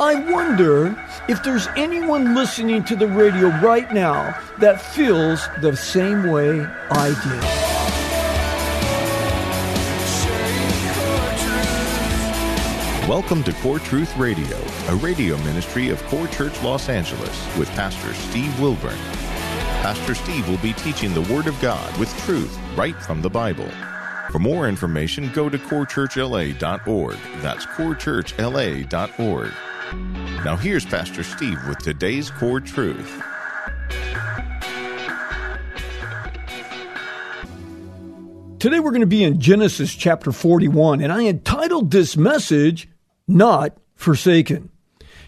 I wonder if there's anyone listening to the radio right now that feels the same way I did. Welcome to Core Truth Radio, a radio ministry of Core Church Los Angeles with Pastor Steve Wilburn. Pastor Steve will be teaching the Word of God with truth right from the Bible. For more information, go to corechurchla.org. That's corechurchla.org. Now, here's Pastor Steve with today's core truth. Today, we're going to be in Genesis chapter 41, and I entitled this message, Not Forsaken.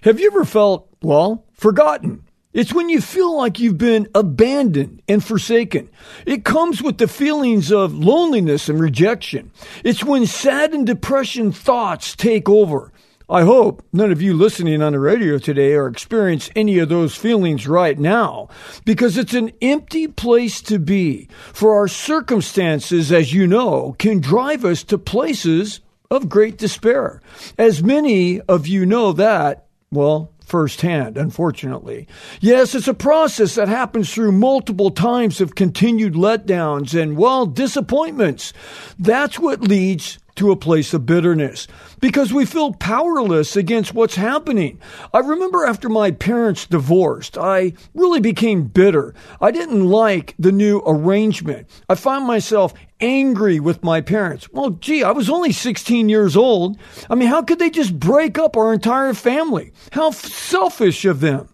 Have you ever felt, well, forgotten? It's when you feel like you've been abandoned and forsaken. It comes with the feelings of loneliness and rejection. It's when sad and depression thoughts take over. I hope none of you listening on the radio today are experiencing any of those feelings right now because it's an empty place to be. For our circumstances, as you know, can drive us to places of great despair. As many of you know that, well, firsthand, unfortunately. Yes, it's a process that happens through multiple times of continued letdowns and, well, disappointments. That's what leads to a place of bitterness because we feel powerless against what's happening. I remember after my parents divorced, I really became bitter. I didn't like the new arrangement. I found myself angry with my parents. Well, gee, I was only 16 years old. I mean, how could they just break up our entire family? How selfish of them.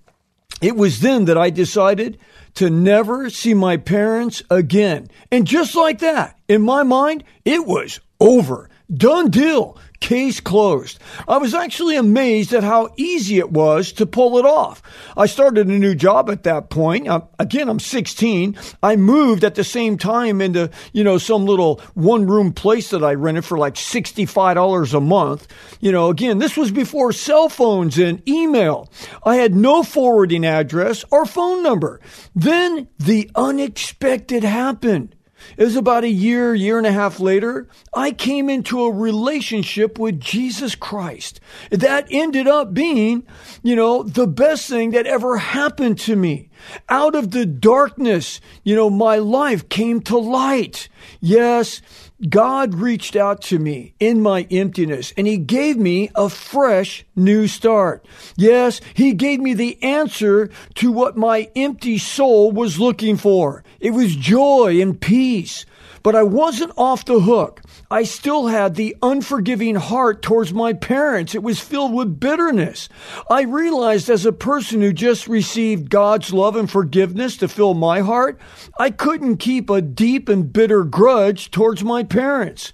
It was then that I decided to never see my parents again. And just like that, in my mind, it was over. Done deal. Case closed. I was actually amazed at how easy it was to pull it off. I started a new job at that point. Uh, again, I'm 16. I moved at the same time into, you know, some little one room place that I rented for like $65 a month. You know, again, this was before cell phones and email. I had no forwarding address or phone number. Then the unexpected happened. Was about a year, year and a half later, I came into a relationship with Jesus Christ. That ended up being, you know, the best thing that ever happened to me. Out of the darkness, you know, my life came to light. Yes, God reached out to me in my emptiness and He gave me a fresh new start. Yes, He gave me the answer to what my empty soul was looking for. It was joy and peace. But I wasn't off the hook. I still had the unforgiving heart towards my parents. It was filled with bitterness. I realized as a person who just received God's love and forgiveness to fill my heart, I couldn't keep a deep and bitter grudge towards my parents.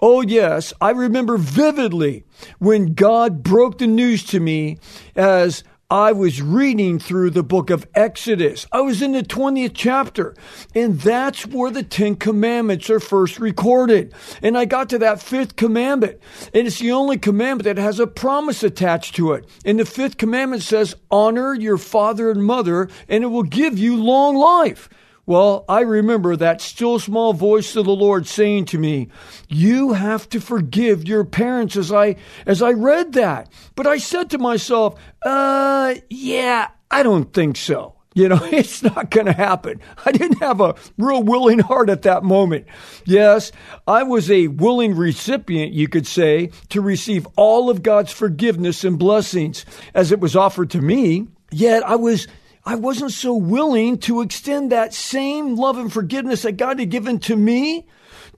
Oh, yes, I remember vividly when God broke the news to me as I was reading through the book of Exodus. I was in the 20th chapter, and that's where the Ten Commandments are first recorded. And I got to that fifth commandment, and it's the only commandment that has a promise attached to it. And the fifth commandment says, Honor your father and mother, and it will give you long life. Well, I remember that still small voice of the Lord saying to me, "You have to forgive your parents." As I as I read that, but I said to myself, "Uh, yeah, I don't think so." You know, it's not going to happen. I didn't have a real willing heart at that moment. Yes, I was a willing recipient, you could say, to receive all of God's forgiveness and blessings as it was offered to me. Yet I was I wasn't so willing to extend that same love and forgiveness that God had given to me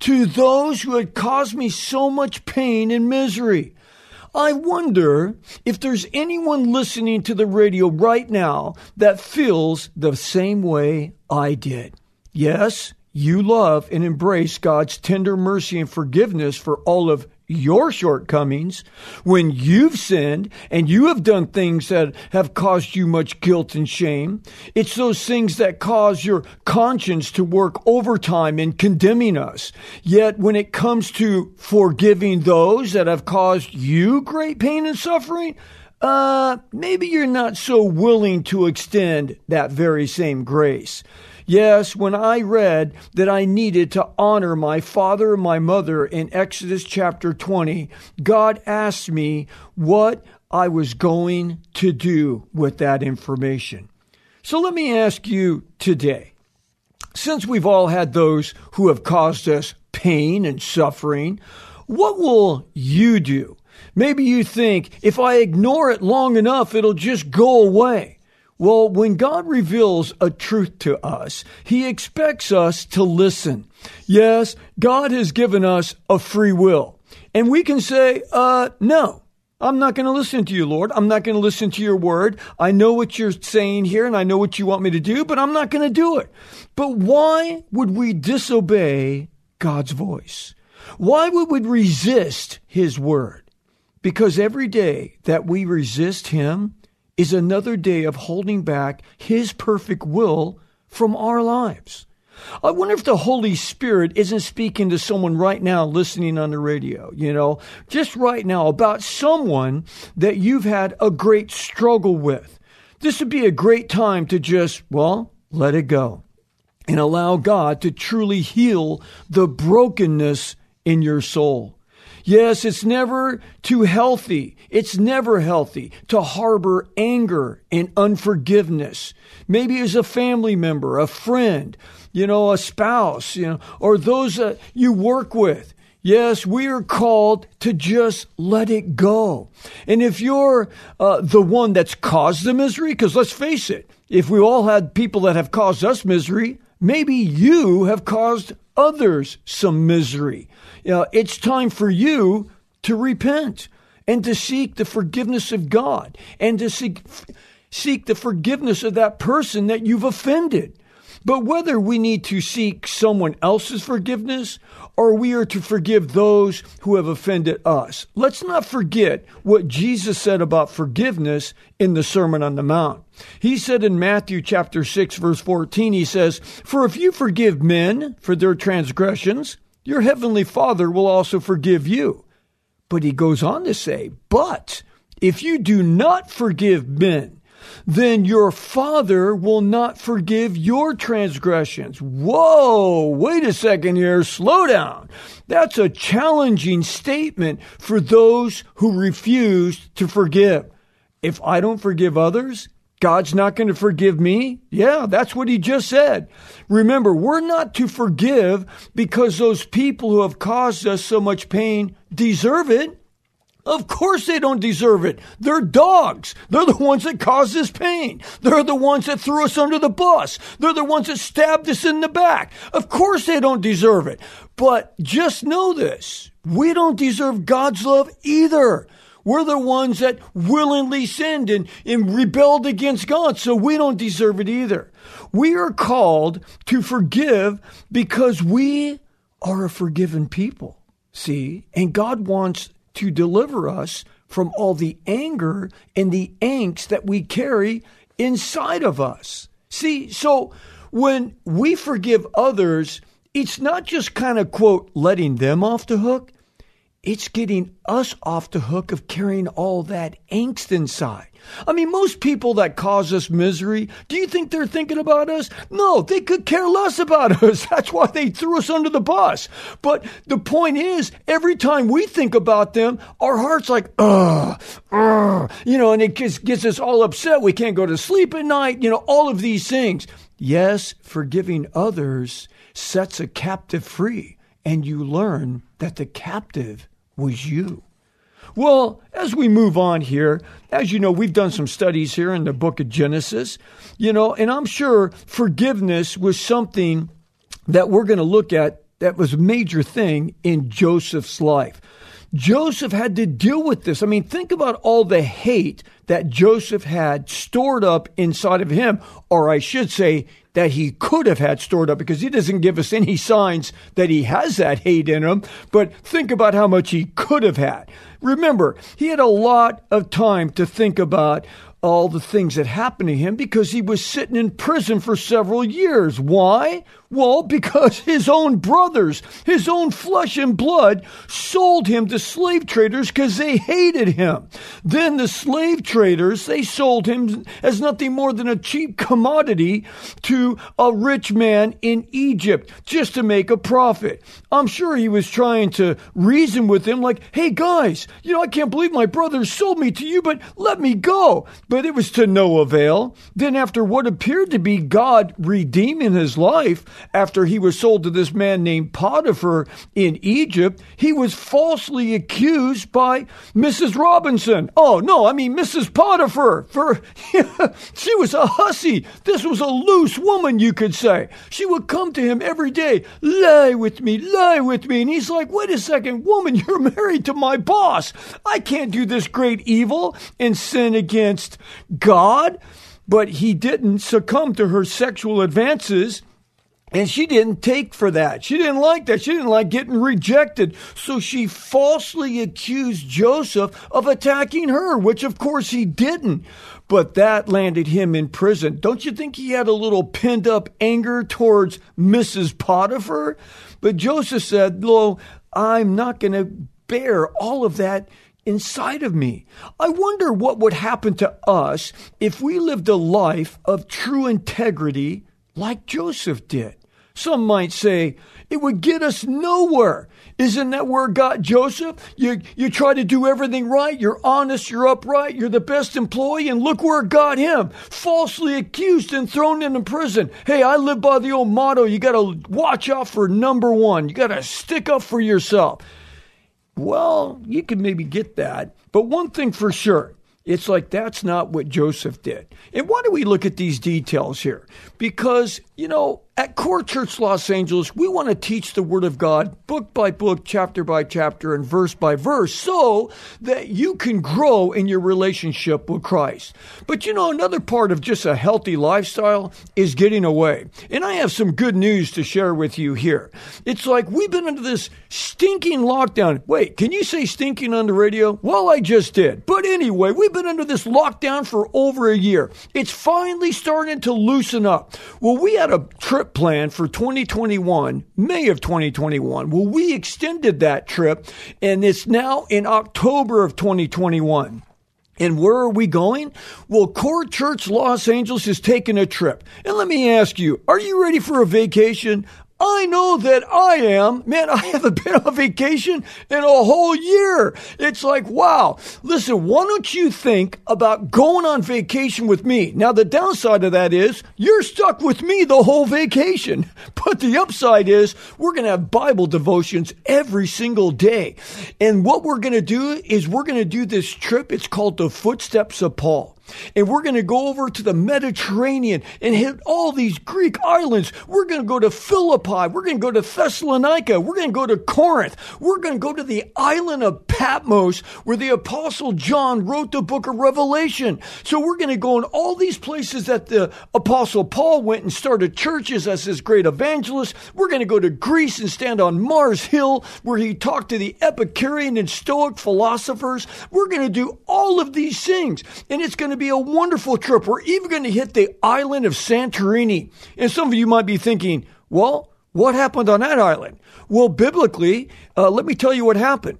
to those who had caused me so much pain and misery. I wonder if there's anyone listening to the radio right now that feels the same way I did. Yes, you love and embrace God's tender mercy and forgiveness for all of your shortcomings, when you've sinned and you have done things that have caused you much guilt and shame. It's those things that cause your conscience to work overtime in condemning us. Yet when it comes to forgiving those that have caused you great pain and suffering, uh, maybe you're not so willing to extend that very same grace. Yes, when I read that I needed to honor my father and my mother in Exodus chapter 20, God asked me what I was going to do with that information. So let me ask you today since we've all had those who have caused us pain and suffering, what will you do? Maybe you think if I ignore it long enough, it'll just go away. Well, when God reveals a truth to us, He expects us to listen. Yes, God has given us a free will. And we can say, uh, no, I'm not going to listen to you, Lord. I'm not going to listen to your word. I know what you're saying here and I know what you want me to do, but I'm not going to do it. But why would we disobey God's voice? Why would we resist his word? Because every day that we resist him, is another day of holding back His perfect will from our lives. I wonder if the Holy Spirit isn't speaking to someone right now listening on the radio, you know, just right now about someone that you've had a great struggle with. This would be a great time to just, well, let it go and allow God to truly heal the brokenness in your soul. Yes, it's never too healthy. It's never healthy to harbor anger and unforgiveness. Maybe as a family member, a friend, you know, a spouse, you know, or those that you work with. Yes, we are called to just let it go. And if you're uh, the one that's caused the misery, because let's face it, if we all had people that have caused us misery, maybe you have caused others some misery. You know, it's time for you to repent and to seek the forgiveness of God and to seek, seek the forgiveness of that person that you've offended. But whether we need to seek someone else's forgiveness or we are to forgive those who have offended us, let's not forget what Jesus said about forgiveness in the Sermon on the Mount. He said in Matthew chapter 6 verse 14, he says, For if you forgive men for their transgressions, your heavenly Father will also forgive you. But he goes on to say, But if you do not forgive men, then your Father will not forgive your transgressions. Whoa, wait a second here, slow down. That's a challenging statement for those who refuse to forgive. If I don't forgive others, God's not going to forgive me? Yeah, that's what he just said. Remember, we're not to forgive because those people who have caused us so much pain deserve it. Of course they don't deserve it. They're dogs. They're the ones that caused this pain. They're the ones that threw us under the bus. They're the ones that stabbed us in the back. Of course they don't deserve it. But just know this. We don't deserve God's love either. We're the ones that willingly sinned and, and rebelled against God, so we don't deserve it either. We are called to forgive because we are a forgiven people. See? And God wants to deliver us from all the anger and the angst that we carry inside of us. See, so when we forgive others, it's not just kind of, quote, letting them off the hook it's getting us off the hook of carrying all that angst inside. I mean, most people that cause us misery, do you think they're thinking about us? No, they could care less about us. That's why they threw us under the bus. But the point is, every time we think about them, our heart's like, ugh, ugh, you know, and it just gets us all upset. We can't go to sleep at night, you know, all of these things. Yes, forgiving others sets a captive free and you learn that the captive was you. Well, as we move on here, as you know, we've done some studies here in the book of Genesis, you know, and I'm sure forgiveness was something that we're going to look at that was a major thing in Joseph's life. Joseph had to deal with this. I mean, think about all the hate that Joseph had stored up inside of him, or I should say, that he could have had stored up because he doesn't give us any signs that he has that hate in him. But think about how much he could have had. Remember, he had a lot of time to think about all the things that happened to him because he was sitting in prison for several years. Why? Well, because his own brothers, his own flesh and blood, sold him to slave traders because they hated him. Then the slave traders, they sold him as nothing more than a cheap commodity to a rich man in Egypt just to make a profit. I'm sure he was trying to reason with him like, hey guys, you know, I can't believe my brothers sold me to you, but let me go. But it was to no avail. Then after what appeared to be God redeeming his life, after he was sold to this man named Potiphar in Egypt, he was falsely accused by Mrs. Robinson. Oh, no, I mean Mrs. Potiphar. For she was a hussy. This was a loose woman, you could say. She would come to him every day, lie with me, lie with me. And he's like, wait a second, woman, you're married to my boss. I can't do this great evil and sin against God. But he didn't succumb to her sexual advances. And she didn't take for that. She didn't like that. She didn't like getting rejected. So she falsely accused Joseph of attacking her, which of course he didn't. But that landed him in prison. Don't you think he had a little pent up anger towards Mrs. Potiphar? But Joseph said, Lo, I'm not going to bear all of that inside of me. I wonder what would happen to us if we lived a life of true integrity like Joseph did. Some might say it would get us nowhere. Isn't that where God Joseph? You you try to do everything right, you're honest, you're upright, you're the best employee, and look where it got him. Falsely accused and thrown into prison. Hey, I live by the old motto, you gotta watch out for number one. You gotta stick up for yourself. Well, you can maybe get that. But one thing for sure, it's like that's not what Joseph did. And why do we look at these details here? Because, you know, at Core Church Los Angeles, we want to teach the Word of God book by book, chapter by chapter, and verse by verse so that you can grow in your relationship with Christ. But you know, another part of just a healthy lifestyle is getting away. And I have some good news to share with you here. It's like we've been under this stinking lockdown. Wait, can you say stinking on the radio? Well, I just did. But anyway, we've been under this lockdown for over a year. It's finally starting to loosen up. Well, we had a trip trip plan for 2021, May of 2021. Well, we extended that trip and it's now in October of 2021. And where are we going? Well, Core Church Los Angeles is taking a trip. And let me ask you, are you ready for a vacation? I know that I am. Man, I haven't been on vacation in a whole year. It's like, wow. Listen, why don't you think about going on vacation with me? Now, the downside of that is you're stuck with me the whole vacation. But the upside is we're going to have Bible devotions every single day. And what we're going to do is we're going to do this trip. It's called the Footsteps of Paul. And we're going to go over to the Mediterranean and hit all these Greek islands. We're going to go to Philippi. We're going to go to Thessalonica. We're going to go to Corinth. We're going to go to the island of Patmos where the apostle John wrote the book of Revelation. So we're going to go in all these places that the apostle Paul went and started churches as his great evangelist. We're going to go to Greece and stand on Mars Hill where he talked to the Epicurean and Stoic philosophers. We're going to do all of these things and it's going to be a wonderful trip. We're even going to hit the island of Santorini. And some of you might be thinking, well, what happened on that island? Well, biblically, uh, let me tell you what happened.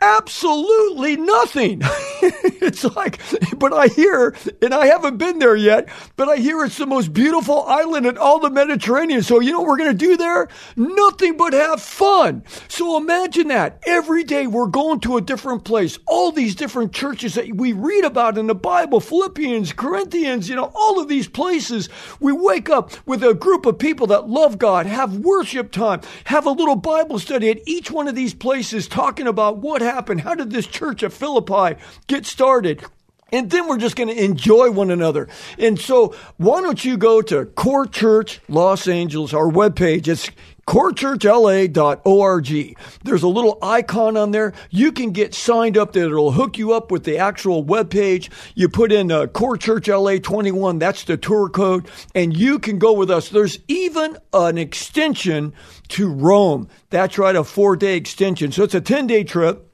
Absolutely nothing. it's like, but I hear, and I haven't been there yet, but I hear it's the most beautiful island in all the Mediterranean. So, you know what we're going to do there? Nothing but have fun. So imagine that. Every day we're going to a different place. All these different churches that we read about in the Bible, Philippians, Corinthians, you know, all of these places. We wake up with a group of people that love God, have worship time, have a little Bible study at each one of these places talking about what happened? How did this church of Philippi get started? And then we're just going to enjoy one another. And so why don't you go to Core Church Los Angeles, our webpage. It's corechurchla.org. There's a little icon on there. You can get signed up that it'll hook you up with the actual web page. You put in uh, Core Church LA 21, that's the tour code, and you can go with us. There's even an extension to Rome. That's right, a four day extension. So it's a 10 day trip.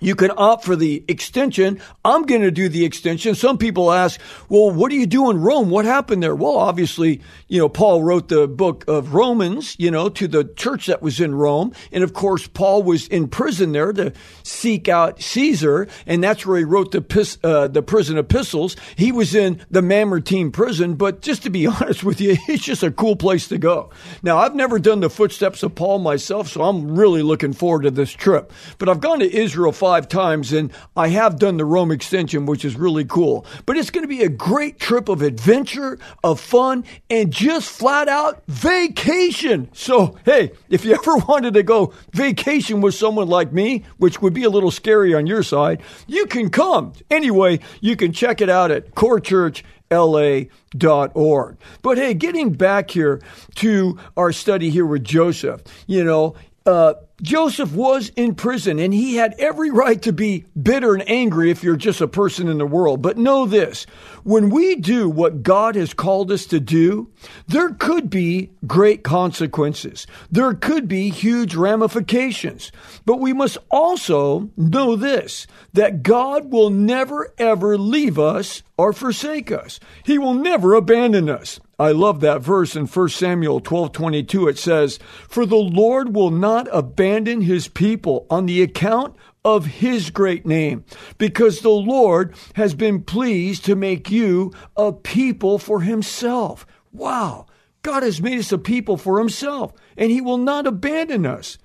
You can opt for the extension. I'm going to do the extension. Some people ask, well, what do you do in Rome? What happened there? Well, obviously, you know, Paul wrote the book of Romans, you know, to the church that was in Rome. And of course, Paul was in prison there to seek out Caesar. And that's where he wrote the, uh, the prison epistles. He was in the Mamertine prison. But just to be honest with you, it's just a cool place to go. Now, I've never done the footsteps of Paul myself, so I'm really looking forward to this trip. But I've gone to Israel five times, and I have done the Rome extension, which is really cool. But it's going to be a great trip of adventure, of fun, and just flat out vacation. So, hey, if you ever wanted to go vacation with someone like me, which would be a little scary on your side, you can come. Anyway, you can check it out at corechurchla.org. But hey, getting back here to our study here with Joseph, you know, uh, Joseph was in prison and he had every right to be bitter and angry if you're just a person in the world. But know this when we do what God has called us to do, there could be great consequences. There could be huge ramifications. But we must also know this that God will never ever leave us or forsake us. He will never abandon us. I love that verse in 1 Samuel 12:22 it says, "For the Lord will not abandon his people on the account of his great name, because the Lord has been pleased to make you a people for himself." Wow. God has made us a people for himself, and he will not abandon us.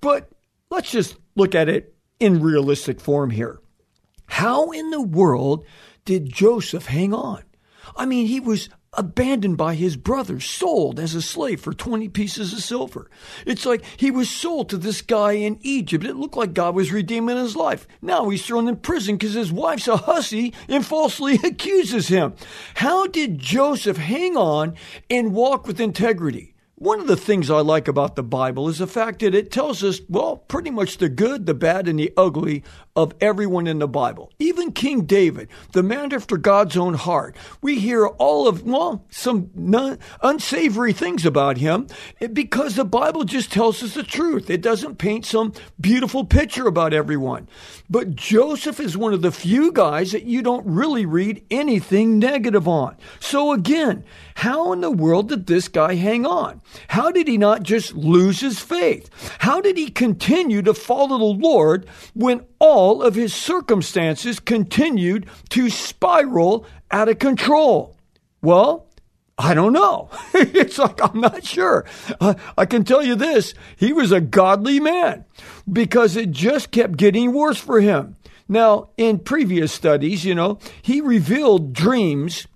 But let's just look at it in realistic form here. How in the world did Joseph hang on? I mean, he was abandoned by his brothers, sold as a slave for 20 pieces of silver. It's like he was sold to this guy in Egypt. It looked like God was redeeming his life. Now he's thrown in prison because his wife's a hussy and falsely accuses him. How did Joseph hang on and walk with integrity? One of the things I like about the Bible is the fact that it tells us, well, pretty much the good, the bad, and the ugly of everyone in the Bible. Even King David, the man after God's own heart. We hear all of, well, some non, unsavory things about him eh, because the Bible just tells us the truth. It doesn't paint some beautiful picture about everyone. But Joseph is one of the few guys that you don't really read anything negative on. So again, how in the world did this guy hang on? How did he not just lose his faith? How did he continue to follow the Lord when all of his circumstances continued to spiral out of control? Well, I don't know. it's like, I'm not sure. Uh, I can tell you this he was a godly man because it just kept getting worse for him. Now, in previous studies, you know, he revealed dreams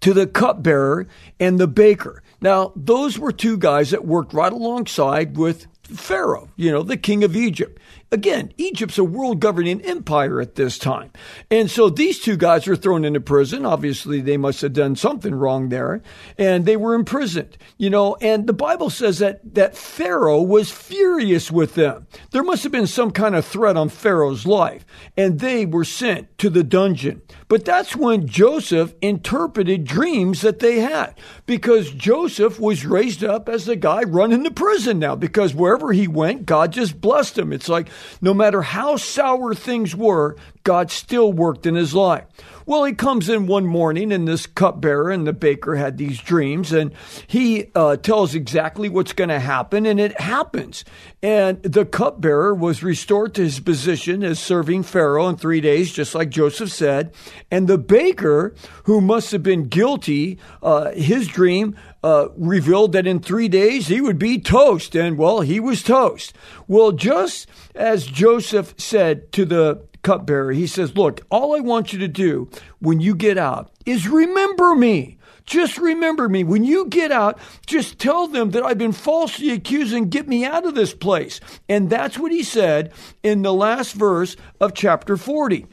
to the cupbearer and the baker. Now, those were two guys that worked right alongside with Pharaoh, you know, the king of Egypt. Again, Egypt's a world governing empire at this time. And so these two guys are thrown into prison. Obviously, they must have done something wrong there. And they were imprisoned, you know, and the Bible says that, that Pharaoh was furious with them. There must have been some kind of threat on Pharaoh's life. And they were sent to the dungeon. But that's when Joseph interpreted dreams that they had because Joseph was raised up as the guy running the prison now because wherever he went, God just blessed him. It's like, no matter how sour things were, God still worked in his life. Well, he comes in one morning, and this cupbearer and the baker had these dreams, and he uh, tells exactly what's going to happen, and it happens. And the cupbearer was restored to his position as serving Pharaoh in three days, just like Joseph said. And the baker, who must have been guilty, uh, his dream uh, revealed that in three days he would be toast. And well, he was toast. Well, just as Joseph said to the cupbearer, he says, Look, all I want you to do when you get out is remember me. Just remember me. When you get out, just tell them that I've been falsely accused and get me out of this place. And that's what he said in the last verse of chapter 40.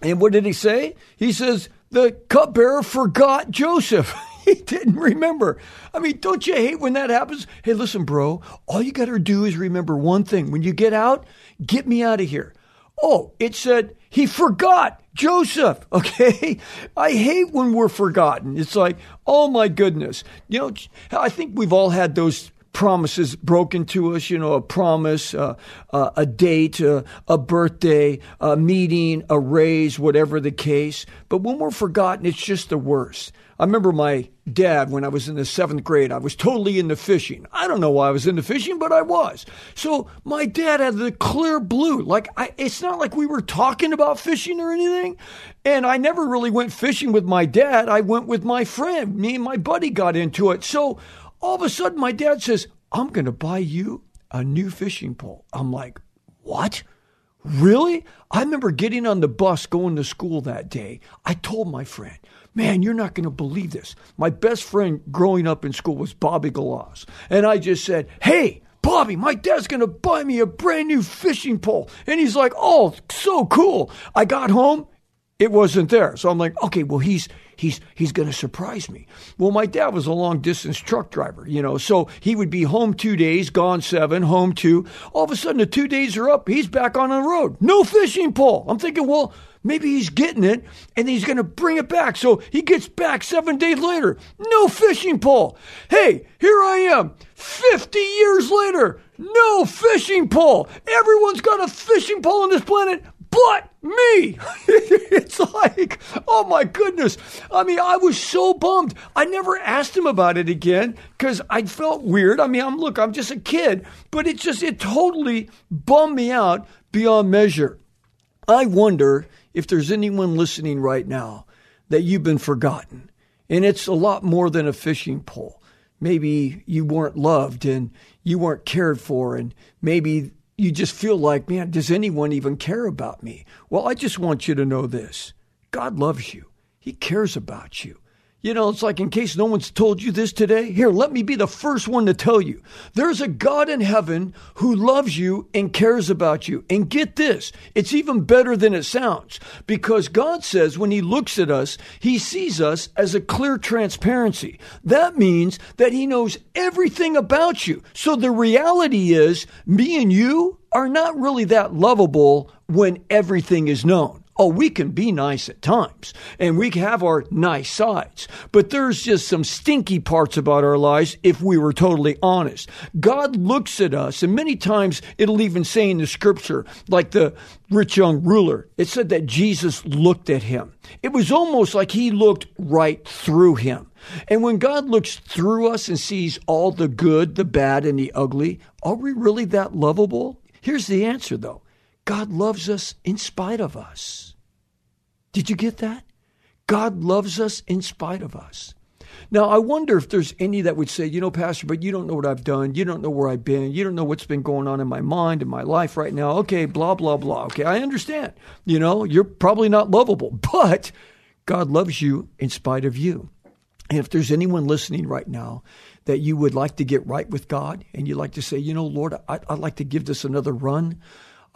And what did he say? He says, the cupbearer forgot Joseph. he didn't remember. I mean, don't you hate when that happens? Hey, listen, bro, all you got to do is remember one thing. When you get out, get me out of here. Oh, it said he forgot Joseph. Okay. I hate when we're forgotten. It's like, oh my goodness. You know, I think we've all had those promises broken to us, you know, a promise, uh, uh, a date, uh, a birthday, a meeting, a raise, whatever the case. But when we're forgotten, it's just the worst. I remember my dad when I was in the seventh grade. I was totally into fishing. I don't know why I was into fishing, but I was. So my dad had the clear blue. Like I, it's not like we were talking about fishing or anything. And I never really went fishing with my dad. I went with my friend. Me and my buddy got into it. So all of a sudden, my dad says, I'm going to buy you a new fishing pole. I'm like, what? Really? I remember getting on the bus going to school that day. I told my friend, man, you're not going to believe this. My best friend growing up in school was Bobby Galas. And I just said, hey, Bobby, my dad's going to buy me a brand new fishing pole. And he's like, oh, so cool. I got home. It wasn't there. So I'm like, okay, well, he's he's he's going to surprise me. Well, my dad was a long distance truck driver, you know, so he would be home two days, gone seven, home two. All of a sudden, the two days are up. He's back on the road. No fishing pole. I'm thinking, well, maybe he's getting it and he's going to bring it back. So he gets back seven days later. No fishing pole. Hey, here I am, 50 years later. No fishing pole. Everyone's got a fishing pole on this planet but me. it's like, oh my goodness. I mean, I was so bummed. I never asked him about it again because I felt weird. I mean, I'm look, I'm just a kid, but it just it totally bummed me out beyond measure. I wonder if there's anyone listening right now that you've been forgotten. And it's a lot more than a fishing pole. Maybe you weren't loved and you weren't cared for, and maybe you just feel like, man, does anyone even care about me? Well, I just want you to know this God loves you, He cares about you. You know, it's like in case no one's told you this today, here, let me be the first one to tell you. There's a God in heaven who loves you and cares about you. And get this, it's even better than it sounds because God says when He looks at us, He sees us as a clear transparency. That means that He knows everything about you. So the reality is, me and you are not really that lovable when everything is known. Oh, we can be nice at times and we have our nice sides, but there's just some stinky parts about our lives if we were totally honest. God looks at us, and many times it'll even say in the scripture, like the rich young ruler, it said that Jesus looked at him. It was almost like he looked right through him. And when God looks through us and sees all the good, the bad, and the ugly, are we really that lovable? Here's the answer though God loves us in spite of us. Did you get that? God loves us in spite of us. Now, I wonder if there's any that would say, you know, Pastor, but you don't know what I've done. You don't know where I've been. You don't know what's been going on in my mind, in my life right now. Okay, blah, blah, blah. Okay, I understand. You know, you're probably not lovable, but God loves you in spite of you. And if there's anyone listening right now that you would like to get right with God and you'd like to say, you know, Lord, I, would like to give this another run.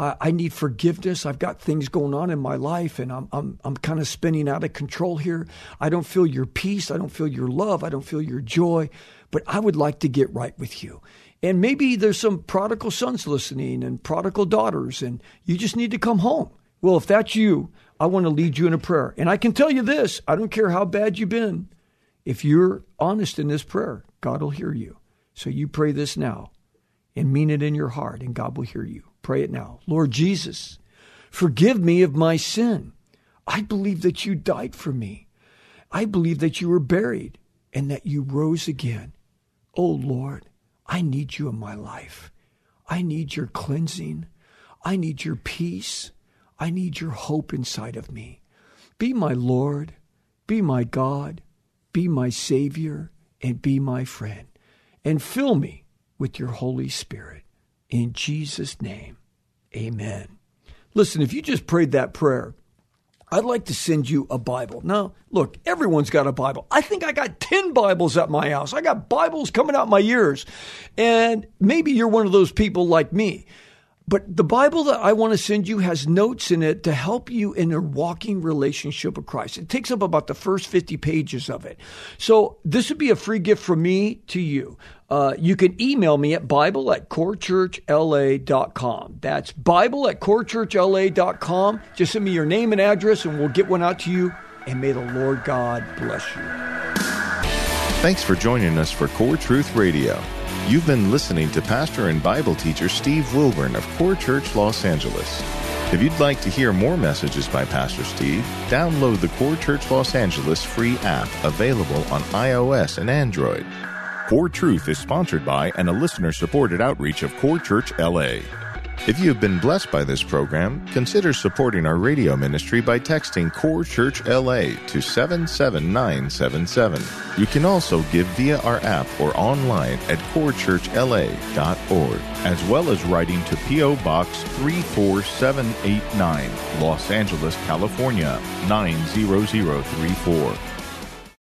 I need forgiveness. I've got things going on in my life and I'm, I'm, I'm kind of spinning out of control here. I don't feel your peace. I don't feel your love. I don't feel your joy, but I would like to get right with you. And maybe there's some prodigal sons listening and prodigal daughters, and you just need to come home. Well, if that's you, I want to lead you in a prayer. And I can tell you this I don't care how bad you've been. If you're honest in this prayer, God will hear you. So you pray this now and mean it in your heart, and God will hear you. Pray it now. Lord Jesus, forgive me of my sin. I believe that you died for me. I believe that you were buried and that you rose again. Oh Lord, I need you in my life. I need your cleansing. I need your peace. I need your hope inside of me. Be my Lord. Be my God. Be my Savior. And be my friend. And fill me with your Holy Spirit. In Jesus' name, amen. Listen, if you just prayed that prayer, I'd like to send you a Bible. Now, look, everyone's got a Bible. I think I got 10 Bibles at my house. I got Bibles coming out my ears. And maybe you're one of those people like me. But the Bible that I want to send you has notes in it to help you in a walking relationship with Christ. It takes up about the first 50 pages of it. So this would be a free gift from me to you. Uh, you can email me at Bible at corechurchla.com. That's Bible at corechurchla.com. Just send me your name and address and we'll get one out to you. And may the Lord God bless you. Thanks for joining us for Core Truth Radio. You've been listening to pastor and Bible teacher Steve Wilburn of Core Church Los Angeles. If you'd like to hear more messages by Pastor Steve, download the Core Church Los Angeles free app available on iOS and Android. Core Truth is sponsored by and a listener supported outreach of Core Church LA. If you have been blessed by this program, consider supporting our radio ministry by texting Core Church LA to 77977. You can also give via our app or online at corechurchla.org, as well as writing to P.O. Box 34789, Los Angeles, California 90034.